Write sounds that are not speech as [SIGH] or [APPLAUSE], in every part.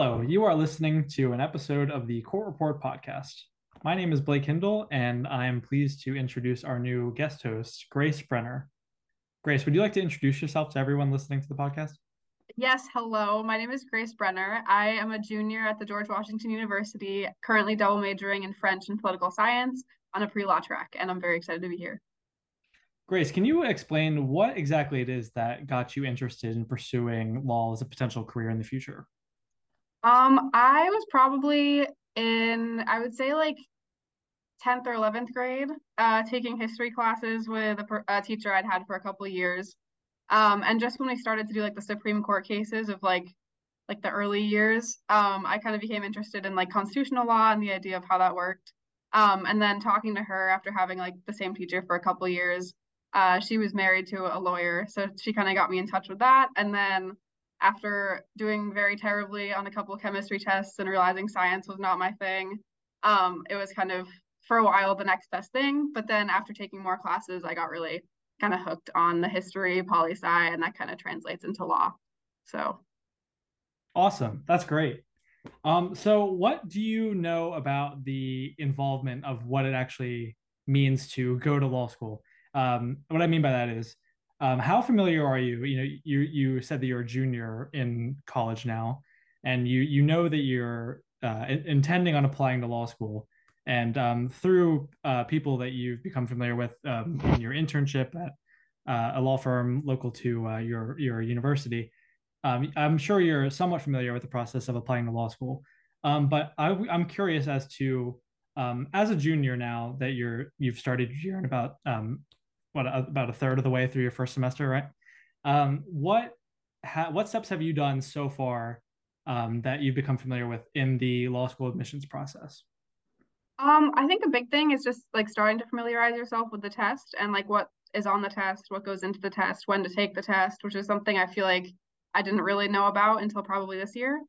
Hello, you are listening to an episode of the Court Report podcast. My name is Blake Hindle, and I am pleased to introduce our new guest host, Grace Brenner. Grace, would you like to introduce yourself to everyone listening to the podcast? Yes, hello. My name is Grace Brenner. I am a junior at the George Washington University, currently double majoring in French and political science on a pre law track, and I'm very excited to be here. Grace, can you explain what exactly it is that got you interested in pursuing law as a potential career in the future? Um, I was probably in, I would say like 10th or 11th grade, uh, taking history classes with a, a teacher I'd had for a couple years. Um, and just when we started to do like the Supreme Court cases of like like the early years, um, I kind of became interested in like constitutional law and the idea of how that worked. Um, and then talking to her after having like the same teacher for a couple years, uh, she was married to a lawyer, so she kind of got me in touch with that. And then after doing very terribly on a couple chemistry tests and realizing science was not my thing, um, it was kind of for a while the next best thing. But then after taking more classes, I got really kind of hooked on the history, poli sci, and that kind of translates into law. So awesome. That's great. Um, so what do you know about the involvement of what it actually means to go to law school? Um, what I mean by that is um, how familiar are you? You know, you you said that you're a junior in college now, and you you know that you're uh, intending on applying to law school, and um, through uh, people that you've become familiar with um, in your internship at uh, a law firm local to uh, your your university, um, I'm sure you're somewhat familiar with the process of applying to law school. Um, but I, am curious as to um, as a junior now that you're you've started your year in about what about a third of the way through your first semester, right? Um, what ha- what steps have you done so far um, that you've become familiar with in the law school admissions process? Um, I think a big thing is just like starting to familiarize yourself with the test and like what is on the test, what goes into the test, when to take the test, which is something I feel like I didn't really know about until probably this year.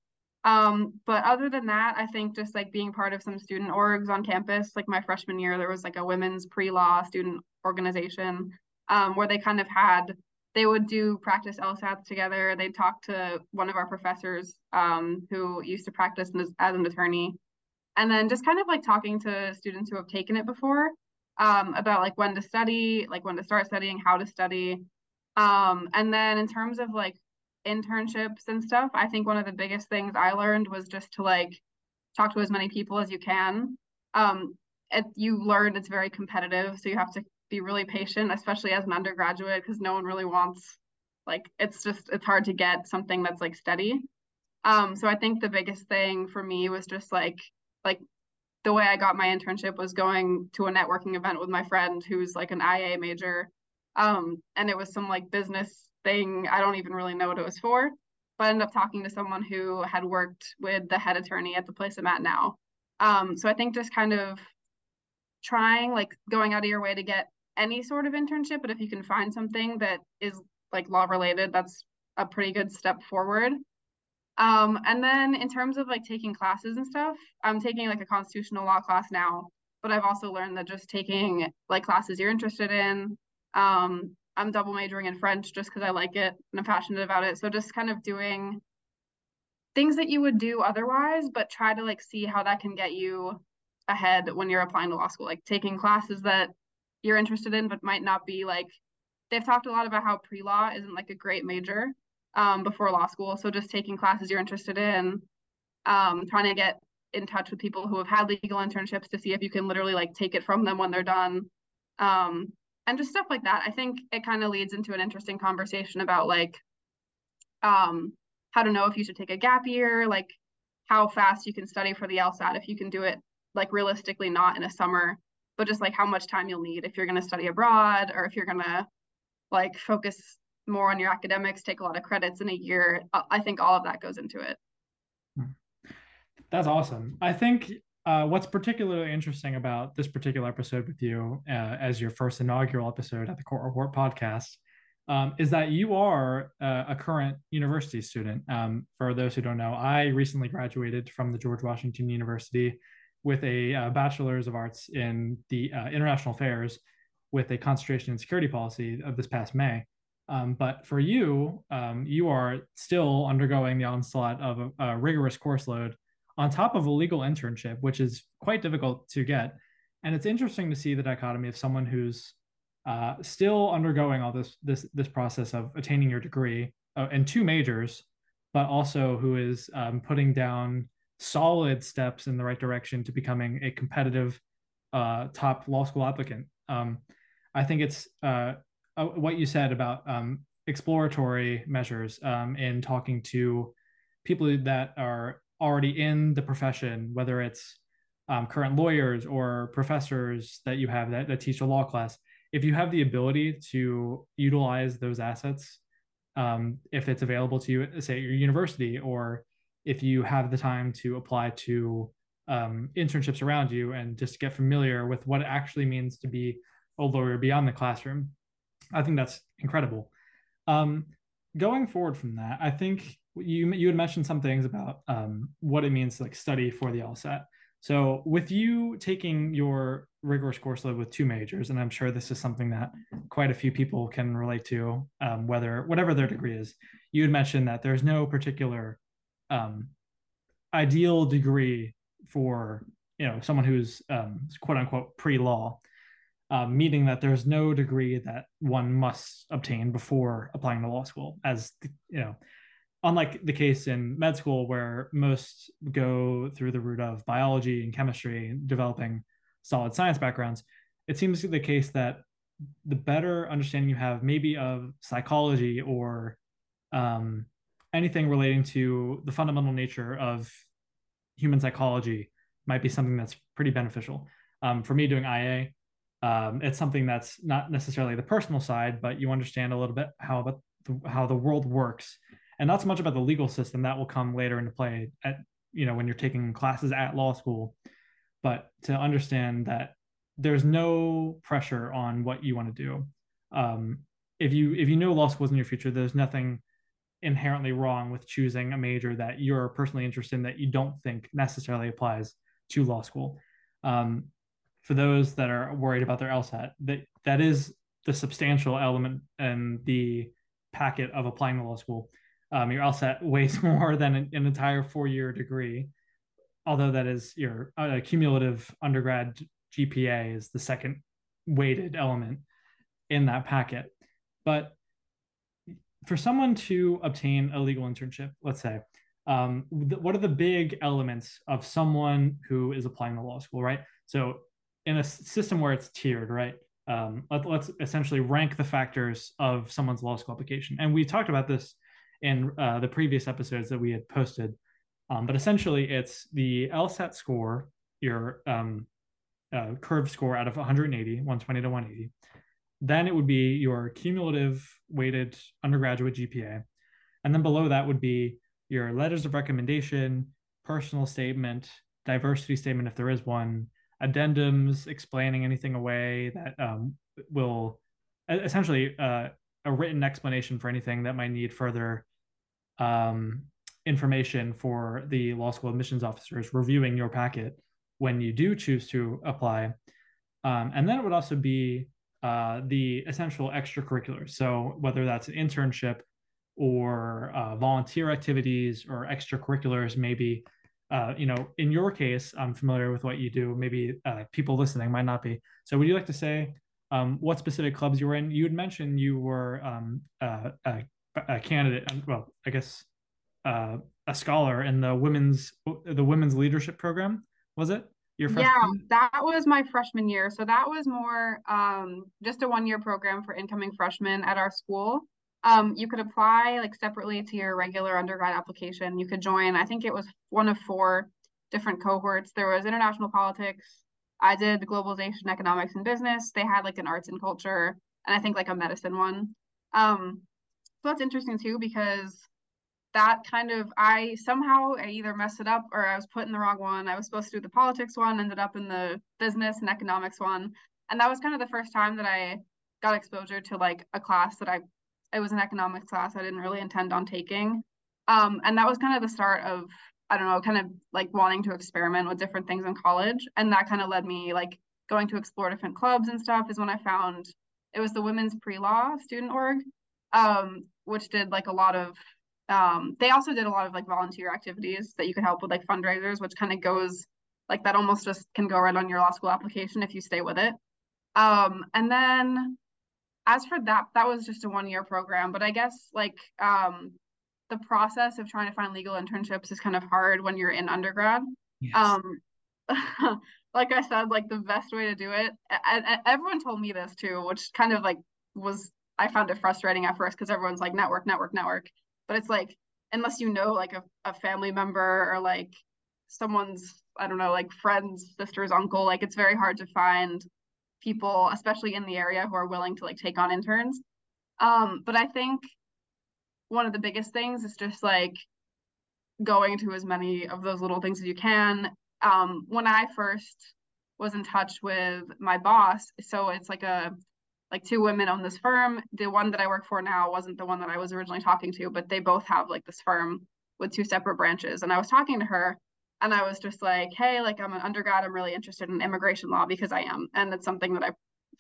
Um, but other than that, I think just like being part of some student orgs on campus, like my freshman year, there was like a women's pre-law student organization um, where they kind of had they would do practice LSATs together. They'd talk to one of our professors um, who used to practice as, as, an attorney, and then just kind of like talking to students who have taken it before um, about like when to study, like when to start studying, how to study, um, and then in terms of like internships and stuff, I think one of the biggest things I learned was just to like talk to as many people as you can. Um, it, you learn it's very competitive, so you have to be really patient, especially as an undergraduate, because no one really wants like it's just it's hard to get something that's like steady. Um, so I think the biggest thing for me was just like like the way I got my internship was going to a networking event with my friend who's like an IA major. Um, and it was some like business thing. I don't even really know what it was for, but I ended up talking to someone who had worked with the head attorney at the place I'm at now. Um, so I think just kind of trying like going out of your way to get any sort of internship, but if you can find something that is like law related, that's a pretty good step forward. Um, and then in terms of like taking classes and stuff, I'm taking like a constitutional law class now, but I've also learned that just taking like classes you're interested in. Um, I'm double majoring in French just because I like it and I'm passionate about it. So just kind of doing things that you would do otherwise, but try to like see how that can get you ahead when you're applying to law school, like taking classes that you're interested in, but might not be like they've talked a lot about how pre-law isn't like a great major um, before law school. So just taking classes you're interested in, um, trying to get in touch with people who have had legal internships to see if you can literally like take it from them when they're done. Um, and just stuff like that. I think it kind of leads into an interesting conversation about like um, how to know if you should take a gap year, like how fast you can study for the LSAT, if you can do it like realistically not in a summer but just like how much time you'll need if you're going to study abroad or if you're going to like focus more on your academics, take a lot of credits in a year. I think all of that goes into it. That's awesome. I think uh, what's particularly interesting about this particular episode with you uh, as your first inaugural episode at the Court Report podcast um, is that you are uh, a current university student. Um, for those who don't know, I recently graduated from the George Washington University with a uh, bachelor's of arts in the uh, international affairs with a concentration in security policy of this past May. Um, but for you, um, you are still undergoing the onslaught of a, a, rigorous course load on top of a legal internship, which is quite difficult to get. And it's interesting to see the dichotomy of someone who's uh, still undergoing all this this this process of attaining your degree uh, in two majors, but also who is um, putting down solid steps in the right direction to becoming a competitive uh, top law school applicant. Um, I think it's uh, uh, what you said about um, exploratory measures um, in talking to people that are already in the profession, whether it's um, current lawyers or professors that you have that, that teach a law class. If you have the ability to utilize those assets, um, if it's available to you, say at your university, or if you have the time to apply to um, internships around you and just get familiar with what it actually means to be a lawyer beyond the classroom, I think that's incredible. Um, going forward from that, I think you you had mentioned some things about um, what it means to like study for the LSAT. So with you taking your rigorous course load with two majors, and I'm sure this is something that quite a few people can relate to, um, whether whatever their degree is. You had mentioned that there's no particular um, ideal degree for you know someone who's um, quote unquote pre-law um, meaning that there's no degree that one must obtain before applying to law school, as you know, unlike the case in med school where most go through the route of biology and chemistry, developing solid science backgrounds. It seems to be the case that the better understanding you have, maybe of psychology or um, anything relating to the fundamental nature of human psychology, might be something that's pretty beneficial. Um, for me, doing IA, um, it's something that's not necessarily the personal side, but you understand a little bit how about the, how the world works, and not so much about the legal system that will come later into play at you know when you're taking classes at law school, but to understand that there's no pressure on what you want to do. Um, if you if you know law school is in your future, there's nothing inherently wrong with choosing a major that you're personally interested in that you don't think necessarily applies to law school. Um, for those that are worried about their LSAT, that that is the substantial element in the packet of applying to law school. Um, your LSAT [LAUGHS] weighs more than an, an entire four-year degree, although that is your uh, cumulative undergrad GPA is the second weighted element in that packet. But for someone to obtain a legal internship, let's say, um, th- what are the big elements of someone who is applying to law school, right? So in a system where it's tiered, right? Um, let, us essentially rank the factors of someone's law school application. And we talked about this in uh, the previous episodes that we had posted. Um, but essentially, it's the LSAT score, your um, uh, curve score out of 180, 120 to 180. Then it would be your cumulative weighted undergraduate GPA. And then below that would be your letters of recommendation, personal statement, diversity statement, if there is one, addendums explaining anything away that um, will essentially uh, a written explanation for anything that might need further um, information for the law school admissions officers reviewing your packet when you do choose to apply. Um, and then it would also be uh, the essential extracurriculars. So whether that's an internship or uh, volunteer activities or extracurriculars, maybe uh, you know, in your case, I'm familiar with what you do. Maybe uh, people listening might not be. So, would you like to say um, what specific clubs you were in? You had mentioned you were um, uh, a, a, candidate. Um, well, I guess uh, a scholar in the women's the women's leadership program. Was it your freshman? Yeah, that was my freshman year. So that was more um, just a one year program for incoming freshmen at our school. Um, you could apply like separately to your regular undergrad application. You could join, I think it was one of four different cohorts. There was international politics. I did globalization, economics, and business. They had like an arts and culture, and I think like a medicine one. Um, so that's interesting too because that kind of I somehow I either messed it up or I was put in the wrong one. I was supposed to do the politics one, ended up in the business and economics one, and that was kind of the first time that I got exposure to like a class that I it was an economics class I didn't really intend on taking. Um, and that was kind of the start of, I don't know, kind of like wanting to experiment with different things in college. And that kind of led me like going to explore different clubs and stuff is when I found it was the women's pre-law student org. um, which did like a lot of um, they also did a lot of like volunteer activities that you could help with like fundraisers, which kind of goes like that almost just can go right on your law school application if you stay with it. Um, and then as for that, that was just a one year program, but I guess like um, the process of trying to find legal internships is kind of hard when you're in undergrad. Yes. Um, [LAUGHS] like I said, like the best way to do it, and, and everyone told me this too, which kind of like was I found it frustrating at first because everyone's like network, network, network, but it's like unless you know like a, a family member or like someone's I don't know like friend's sister's uncle, like it's very hard to find people, especially in the area, who are willing to like take on interns. Um, but I think one of the biggest things is just like going to as many of those little things as you can. Um, when I first was in touch with my boss, so it's like a like two women own this firm. The one that I work for now wasn't the one that I was originally talking to, but they both have like this firm with two separate branches. And I was talking to her and I was just like, hey, like I'm an undergrad, I'm really interested in immigration law because I am. And it's something that I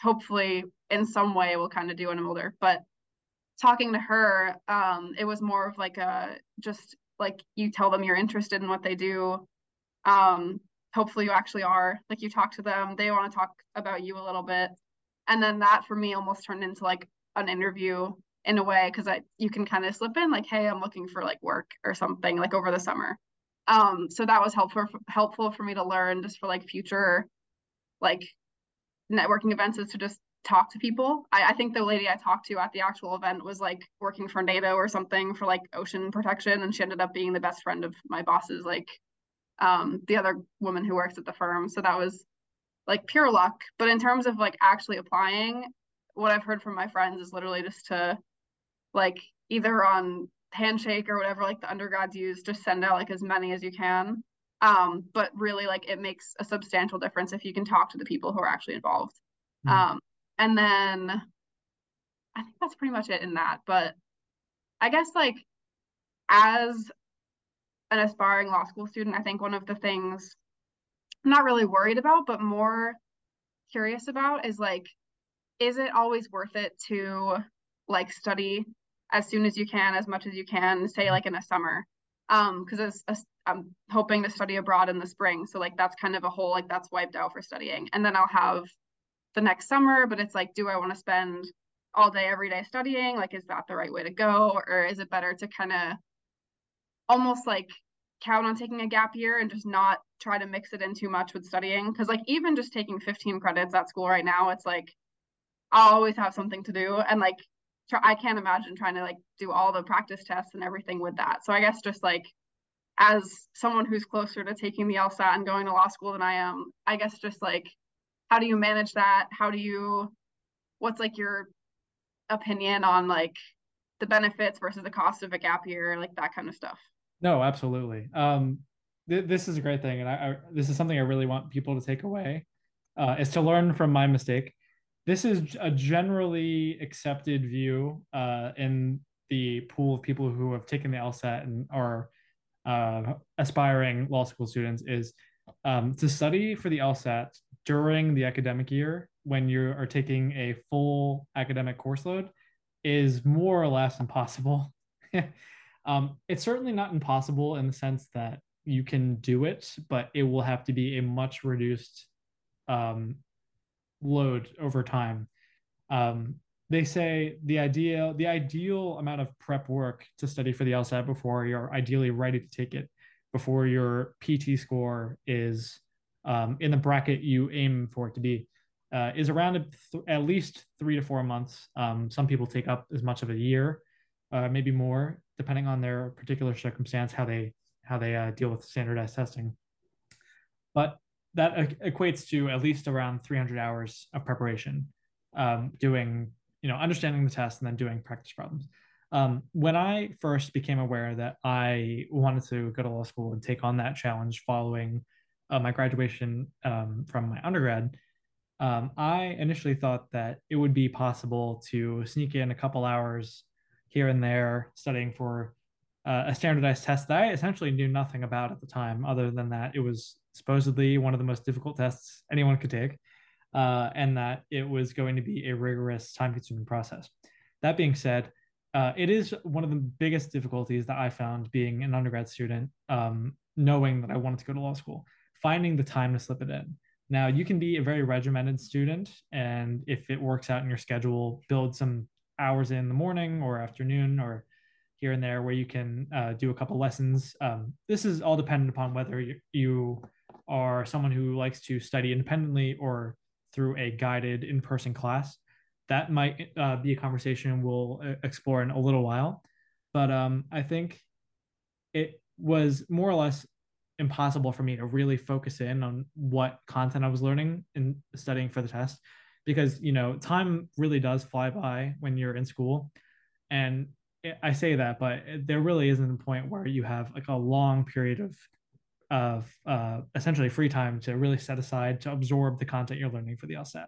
hopefully in some way will kind of do when I'm older. But talking to her, um, it was more of like a just like you tell them you're interested in what they do. Um, hopefully you actually are. Like you talk to them, they want to talk about you a little bit. And then that for me almost turned into like an interview in a way because I you can kind of slip in like, hey, I'm looking for like work or something like over the summer. Um, so that was helpful helpful for me to learn just for like future like networking events is to just talk to people. I, I, think the lady I talked to at the actual event was like working for NATO or something for like ocean protection, and she ended up being the best friend of my boss's like um, the other woman who works at the firm. So that was like pure luck. But in terms of like actually applying, what I've heard from my friends is literally just to like either on handshake or whatever like the undergrads use, just send out like as many as you can. Um, but really like it makes a substantial difference if you can talk to the people who are actually involved. Mm. Um, and then I think that's pretty much it in that. But I guess like as an aspiring law school student, I think one of the things I'm not really worried about, but more curious about is like, is it always worth it to like study as soon as you can, as much as you can, say like in a summer? Um, because I'm hoping to study abroad in the spring, so like that's kind of a whole like that's wiped out for studying, and then I'll have the next summer, but it's like, do I want to spend all day every day studying? Like, is that the right way to go? Or is it better to kind of almost like count on taking a gap year and just not try to mix it in too much with studying? Because, like, even just taking 15 credits at school right now, it's like, I'll always have something to do. And like, I can't imagine trying to like do all the practice tests and everything with that. So I guess just like as someone who's closer to taking the LSAT and going to law school than I am, I guess just like how do you manage that? How do you what's like your opinion on like the benefits versus the cost of a gap year like that kind of stuff? No absolutely. Um th- this is a great thing and I, I, this is something i really want people to take away uh, is to learn from my mistake this is a generally accepted view uh, in the pool of people who have taken the LSAT and are uh, aspiring law school students is um, to study for the LSAT during the academic year when you are taking a full academic course load is more or less impossible. [LAUGHS] um, it's certainly not impossible in the sense that you can do it, but it will have to be a much reduced um, load over time. Um, they say the ideal the ideal amount of prep work to study for the LSAT before you're ideally ready to take it before your PT score is um, in the bracket you aim for it to be uh, is around th- at least three to four months. Um, some people take up as much of a year, uh, maybe more, depending on their particular circumstance, how they how they uh, deal with standardized testing. But that equates to at least around 300 hours of preparation, um, doing you know understanding the test and then doing practice problems. Um, when I first became aware that I wanted to go to law school and take on that challenge following uh, my graduation um, from my undergrad, um, I initially thought that it would be possible to sneak in a couple hours here and there studying for uh, a standardized test that I essentially knew nothing about at the time, other than that it was supposedly one of the most difficult tests anyone could take, uh, and that it was going to be a rigorous, time consuming process. That being said, uh, it is one of the biggest difficulties that I found being an undergrad student, um, knowing that I wanted to go to law school, finding the time to slip it in. Now, you can be a very regimented student, and if it works out in your schedule, build some hours in the morning or afternoon or here and there where you can uh, do a couple lessons. Um, this is all dependent upon whether you, you are someone who likes to study independently or through a guided in person class. That might uh, be a conversation we'll uh, explore in a little while. But um, I think it was more or less impossible for me to really focus in on what content I was learning and studying for the test because, you know, time really does fly by when you're in school. And I say that, but there really isn't a point where you have like a long period of of uh, essentially free time to really set aside to absorb the content you're learning for the LSAT.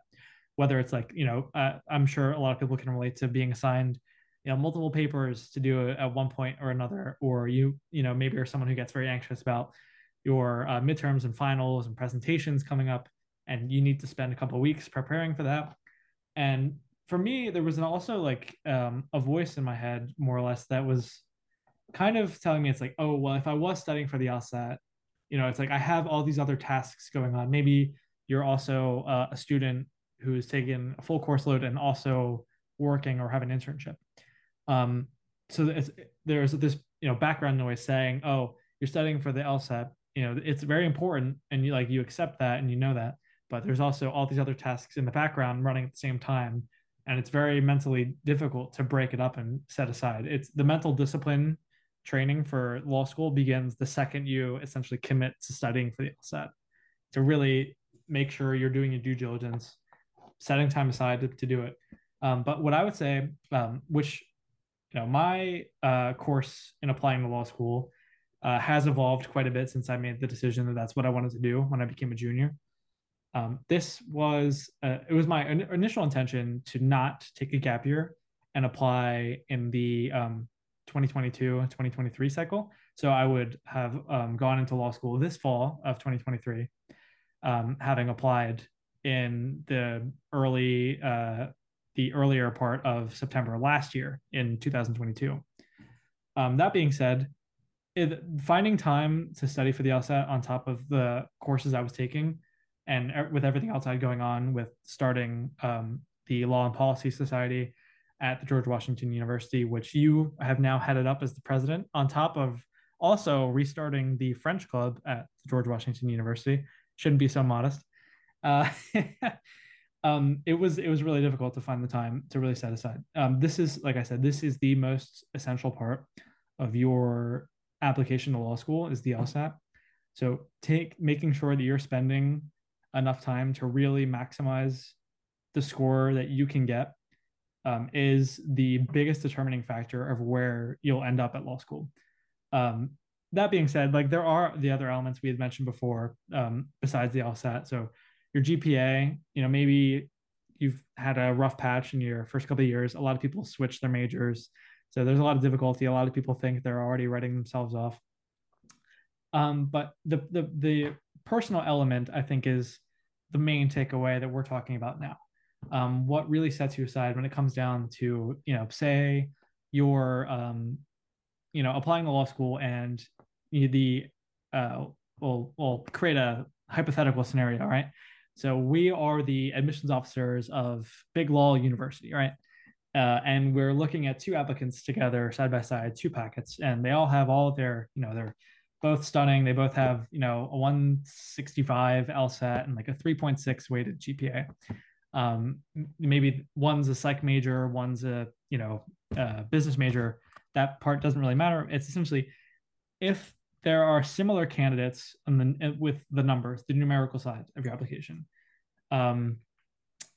Whether it's like you know, uh, I'm sure a lot of people can relate to being assigned you know multiple papers to do at one point or another, or you you know maybe you're someone who gets very anxious about your uh, midterms and finals and presentations coming up, and you need to spend a couple weeks preparing for that. And for me, there was also like um, a voice in my head, more or less, that was kind of telling me it's like, oh, well, if I was studying for the LSAT, you know, it's like I have all these other tasks going on. Maybe you're also uh, a student who's taking a full course load and also working or have an internship. Um, so there's this, you know, background noise saying, oh, you're studying for the LSAT. You know, it's very important, and you like you accept that and you know that. But there's also all these other tasks in the background running at the same time and it's very mentally difficult to break it up and set aside. It's the mental discipline training for law school begins the second you essentially commit to studying for the LSAT to really make sure you're doing your due diligence, setting time aside to, to do it. Um, but what I would say, um, which you know, my uh, course in applying to law school uh, has evolved quite a bit since I made the decision that that's what I wanted to do when I became a junior. Um, this was uh, it was my in- initial intention to not take a gap year and apply in the um, 2022 2023 cycle. So I would have um, gone into law school this fall of 2023, um, having applied in the early uh, the earlier part of September last year in 2022. Um, that being said, it, finding time to study for the LSAT on top of the courses I was taking and with everything else I had going on with starting um, the Law and Policy Society at the George Washington University, which you have now headed up as the president, on top of also restarting the French Club at George Washington University. Shouldn't be so modest. Uh, [LAUGHS] um, it was it was really difficult to find the time to really set aside. Um, this is like I said, this is the most essential part of your application to law school is the LSAT. So take making sure that you're spending enough time to really maximize the score that you can get um, is the biggest determining factor of where you'll end up at law school. Um, that being said, like there are the other elements we had mentioned before, um, besides the LSAT. So your GPA, you know, maybe you've had a rough patch in your first couple of years. A lot of people switch their majors, so there's a lot of difficulty. A lot of people think they're already writing themselves off. Um, but the the the personal element, I think, is the main takeaway that we're talking about now. Um, what really sets you aside when it comes down to, you know, say you're, um, you know, applying to law school and you, the, uh, we'll, we'll create a hypothetical scenario, right? So we are the admissions officers of Big Law University, right? Uh, and we're looking at two applicants together side by side, two packets, and they all have all of their, you know, they're both stunning. They both have, you know, a 165 LSAT and like a 3.6 weighted GPA. Um, maybe one's a psych major, one's a, you know, a business major. That part doesn't really matter. It's essentially if there are similar candidates and then with the numbers, the numerical side of your application, um,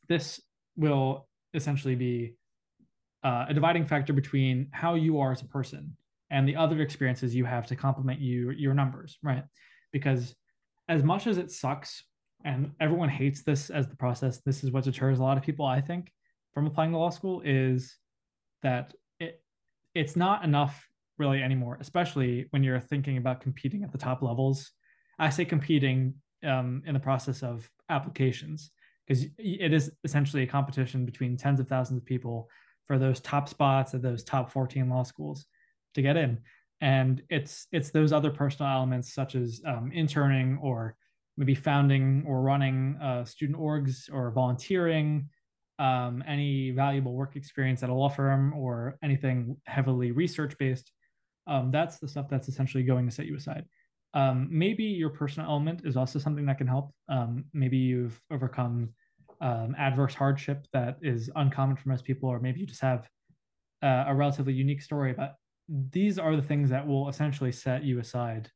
this will essentially be uh, a dividing factor between how you are as a person and the other experiences you have to complement you your numbers right because as much as it sucks and everyone hates this as the process. This is what deters a lot of people i think from applying to law school is that it it's not enough really anymore especially when you're thinking about competing at the top levels. I say competing um, in the process of applications because it is essentially a competition between tens of thousands of people for those top spots at those top 14 law schools to get in. And it's it's those other personal elements such as um, interning or maybe founding or running uh, student orgs or volunteering um, any valuable work experience at a law firm or anything heavily research based um, that's the stuff that's essentially going to set you aside. Um, maybe your personal element is also something that can help. Um, maybe you've overcome um, adverse hardship that is uncommon for most people or maybe you just have uh, a relatively unique story but these are the things that will essentially set you aside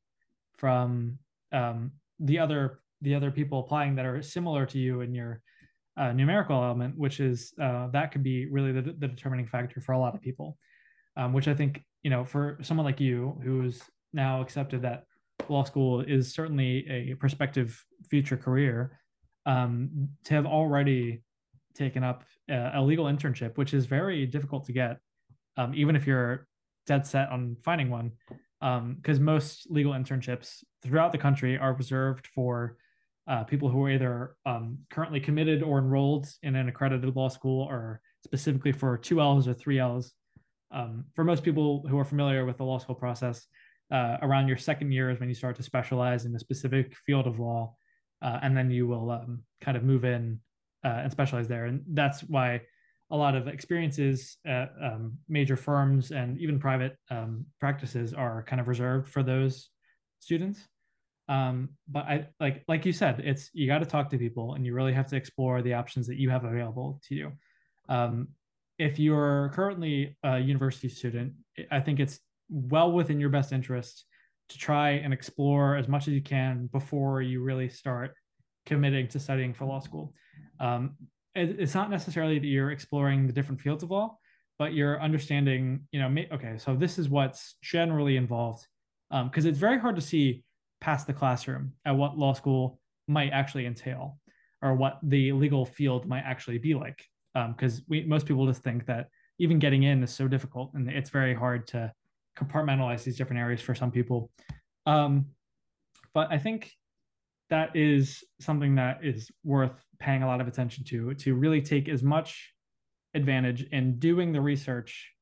from um, the other the other people applying that are similar to you in your uh, numerical element, which is uh, that could be really the, the, determining factor for a lot of people. Um, which I think you know for someone like you who's now accepted that law school is certainly a prospective future career, um, to have already taken up a, a, legal internship, which is very difficult to get, um, even if you're dead set on finding one because um, most legal internships throughout the country are reserved for uh, people who are either um, currently committed or enrolled in an accredited law school or specifically for 2Ls or 3Ls. Um, for most people who are familiar with the law school process, uh, around your second year is when you start to specialize in a specific field of law, uh, and then you will um, kind of move in uh, and specialize there. And that's why a lot of experiences at um, major firms and even private um, practices are kind of reserved for those students. Um, but I like like you said, it's you got to talk to people and you really have to explore the options that you have available to you. Um, if you're currently a university student, I think it's well within your best interest to try and explore as much as you can before you really start committing to studying for law school. Um, it's not necessarily that you're exploring the different fields of law, but you're understanding, you know, okay, so this is what's generally involved. Because um, it's very hard to see past the classroom at what law school might actually entail or what the legal field might actually be like. Because um, we most people just think that even getting in is so difficult and it's very hard to compartmentalize these different areas for some people. Um, but I think that is something that is worth paying a lot of attention to to really take as much advantage in doing the research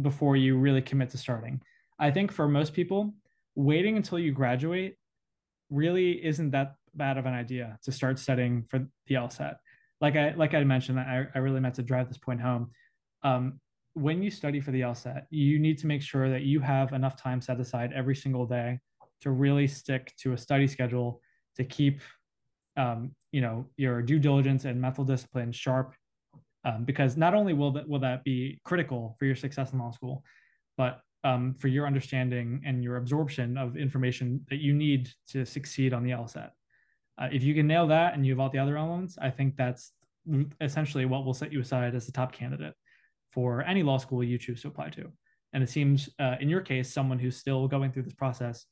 before you really commit to starting. I think for most people, waiting until you graduate really isn't that bad of an idea to start studying for the LSAT. Like I like I mentioned, I, I really meant to drive this point home. Um, when you study for the LSAT, you need to make sure that you have enough time set aside every single day to really stick to a study schedule to keep um, you know your due diligence and mental discipline sharp um, because not only will that will that be critical for your success in law school but um, for your understanding and your absorption of information that you need to succeed on the LSAT. Uh, if you can nail that and you have all the other elements, I think that's essentially what will set you aside as the top candidate for any law school you choose to apply to. And it seems, uh, in your case, someone who's still going through this process,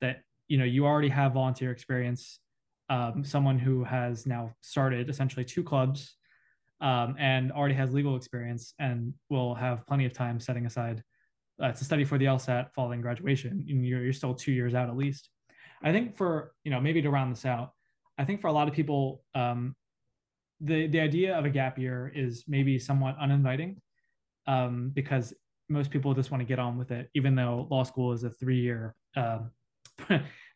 that you know you already have volunteer experience um, someone who has now started essentially two clubs um, and already has legal experience and will have plenty of time setting aside uh, to study for the LSAT following graduation. And you're, you're still two years out at least. I think for, you know, maybe to round this out, I think for a lot of people, um, the, the idea of a gap year is maybe somewhat uninviting um, because most people just want to get on with it, even though law school is a three year, [LAUGHS] uh,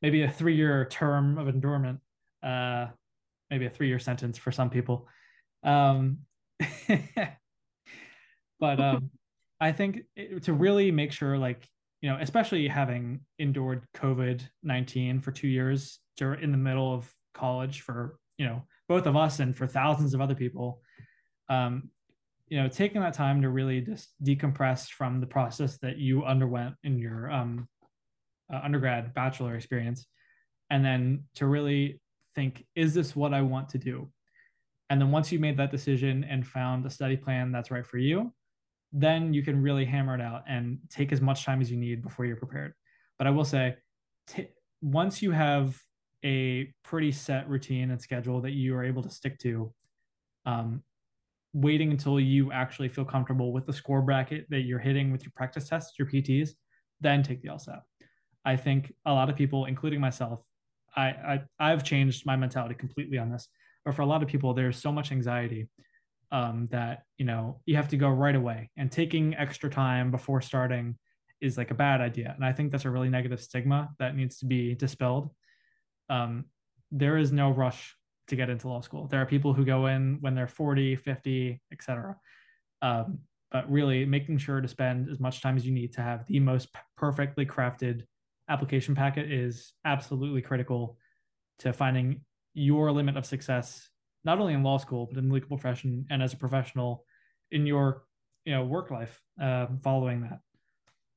maybe a three year term of endurement uh, maybe a three year sentence for some people. Um, [LAUGHS] but um, I think it, to really make sure, like, you know, especially having endured COVID 19 for two years in the middle of college for, you know, both of us and for thousands of other people, um, you know, taking that time to really just decompress from the process that you underwent in your um, uh, undergrad bachelor experience, and then to really think, is this what I want to do? And then once you made that decision and found a study plan that's right for you, then you can really hammer it out and take as much time as you need before you're prepared. But I will say, t- once you have a pretty set routine and schedule that you are able to stick to, um, waiting until you actually feel comfortable with the score bracket that you're hitting with your practice tests, your PTs, then take the LSAT. I think a lot of people, including myself, I, I I've changed my mentality completely on this. But for a lot of people, there's so much anxiety um, that you know you have to go right away. And taking extra time before starting is like a bad idea. And i think that's a really negative stigma that needs to be dispelled. Um, there is no rush to get into law school. There are people who go in when they're 40 50 etc um, but really making sure to spend as much time as you need to have the most perfectly crafted application packet is absolutely critical to finding your limit of success not only in law school but in the legal profession and as a professional in your you know work life uh, following that.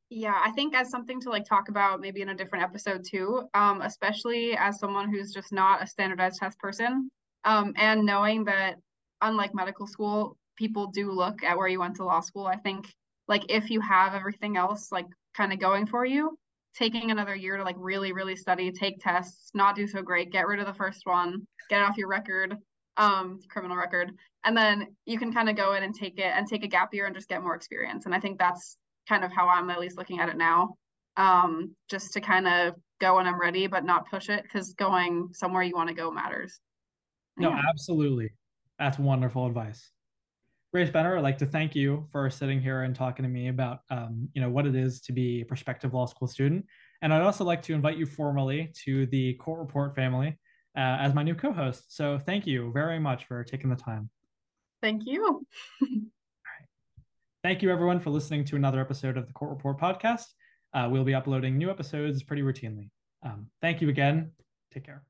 Yeah i think as something to like talk about maybe in a different episode too um, especially as someone who's just not a standardized test person um, and knowing that unlike medical school people do look at where you went to law school i think like if you have everything else like kind of going for you taking another year to like really really study take tests not do so great get rid of the first one get off your record um criminal record. And then you can kind of go in and take it and take a gap year and just get more experience. And i think that's kind of how i'm at least looking at it now um just to kind of go when i'm ready but not push it because going somewhere you want to go matters. No yeah. absolutely. That's wonderful advice. Grace Brenner, I'd like to thank you for sitting here and talking to me about, um, you know, what it is to be a prospective law school student. And I'd also like to invite you formally to the Court Report family uh, as my new co-host. So thank you very much for taking the time. Thank you. [LAUGHS] Thank you, everyone, for listening to another episode of the Court Report podcast. Uh, we'll be uploading new episodes pretty routinely. Um, thank you again. Take care.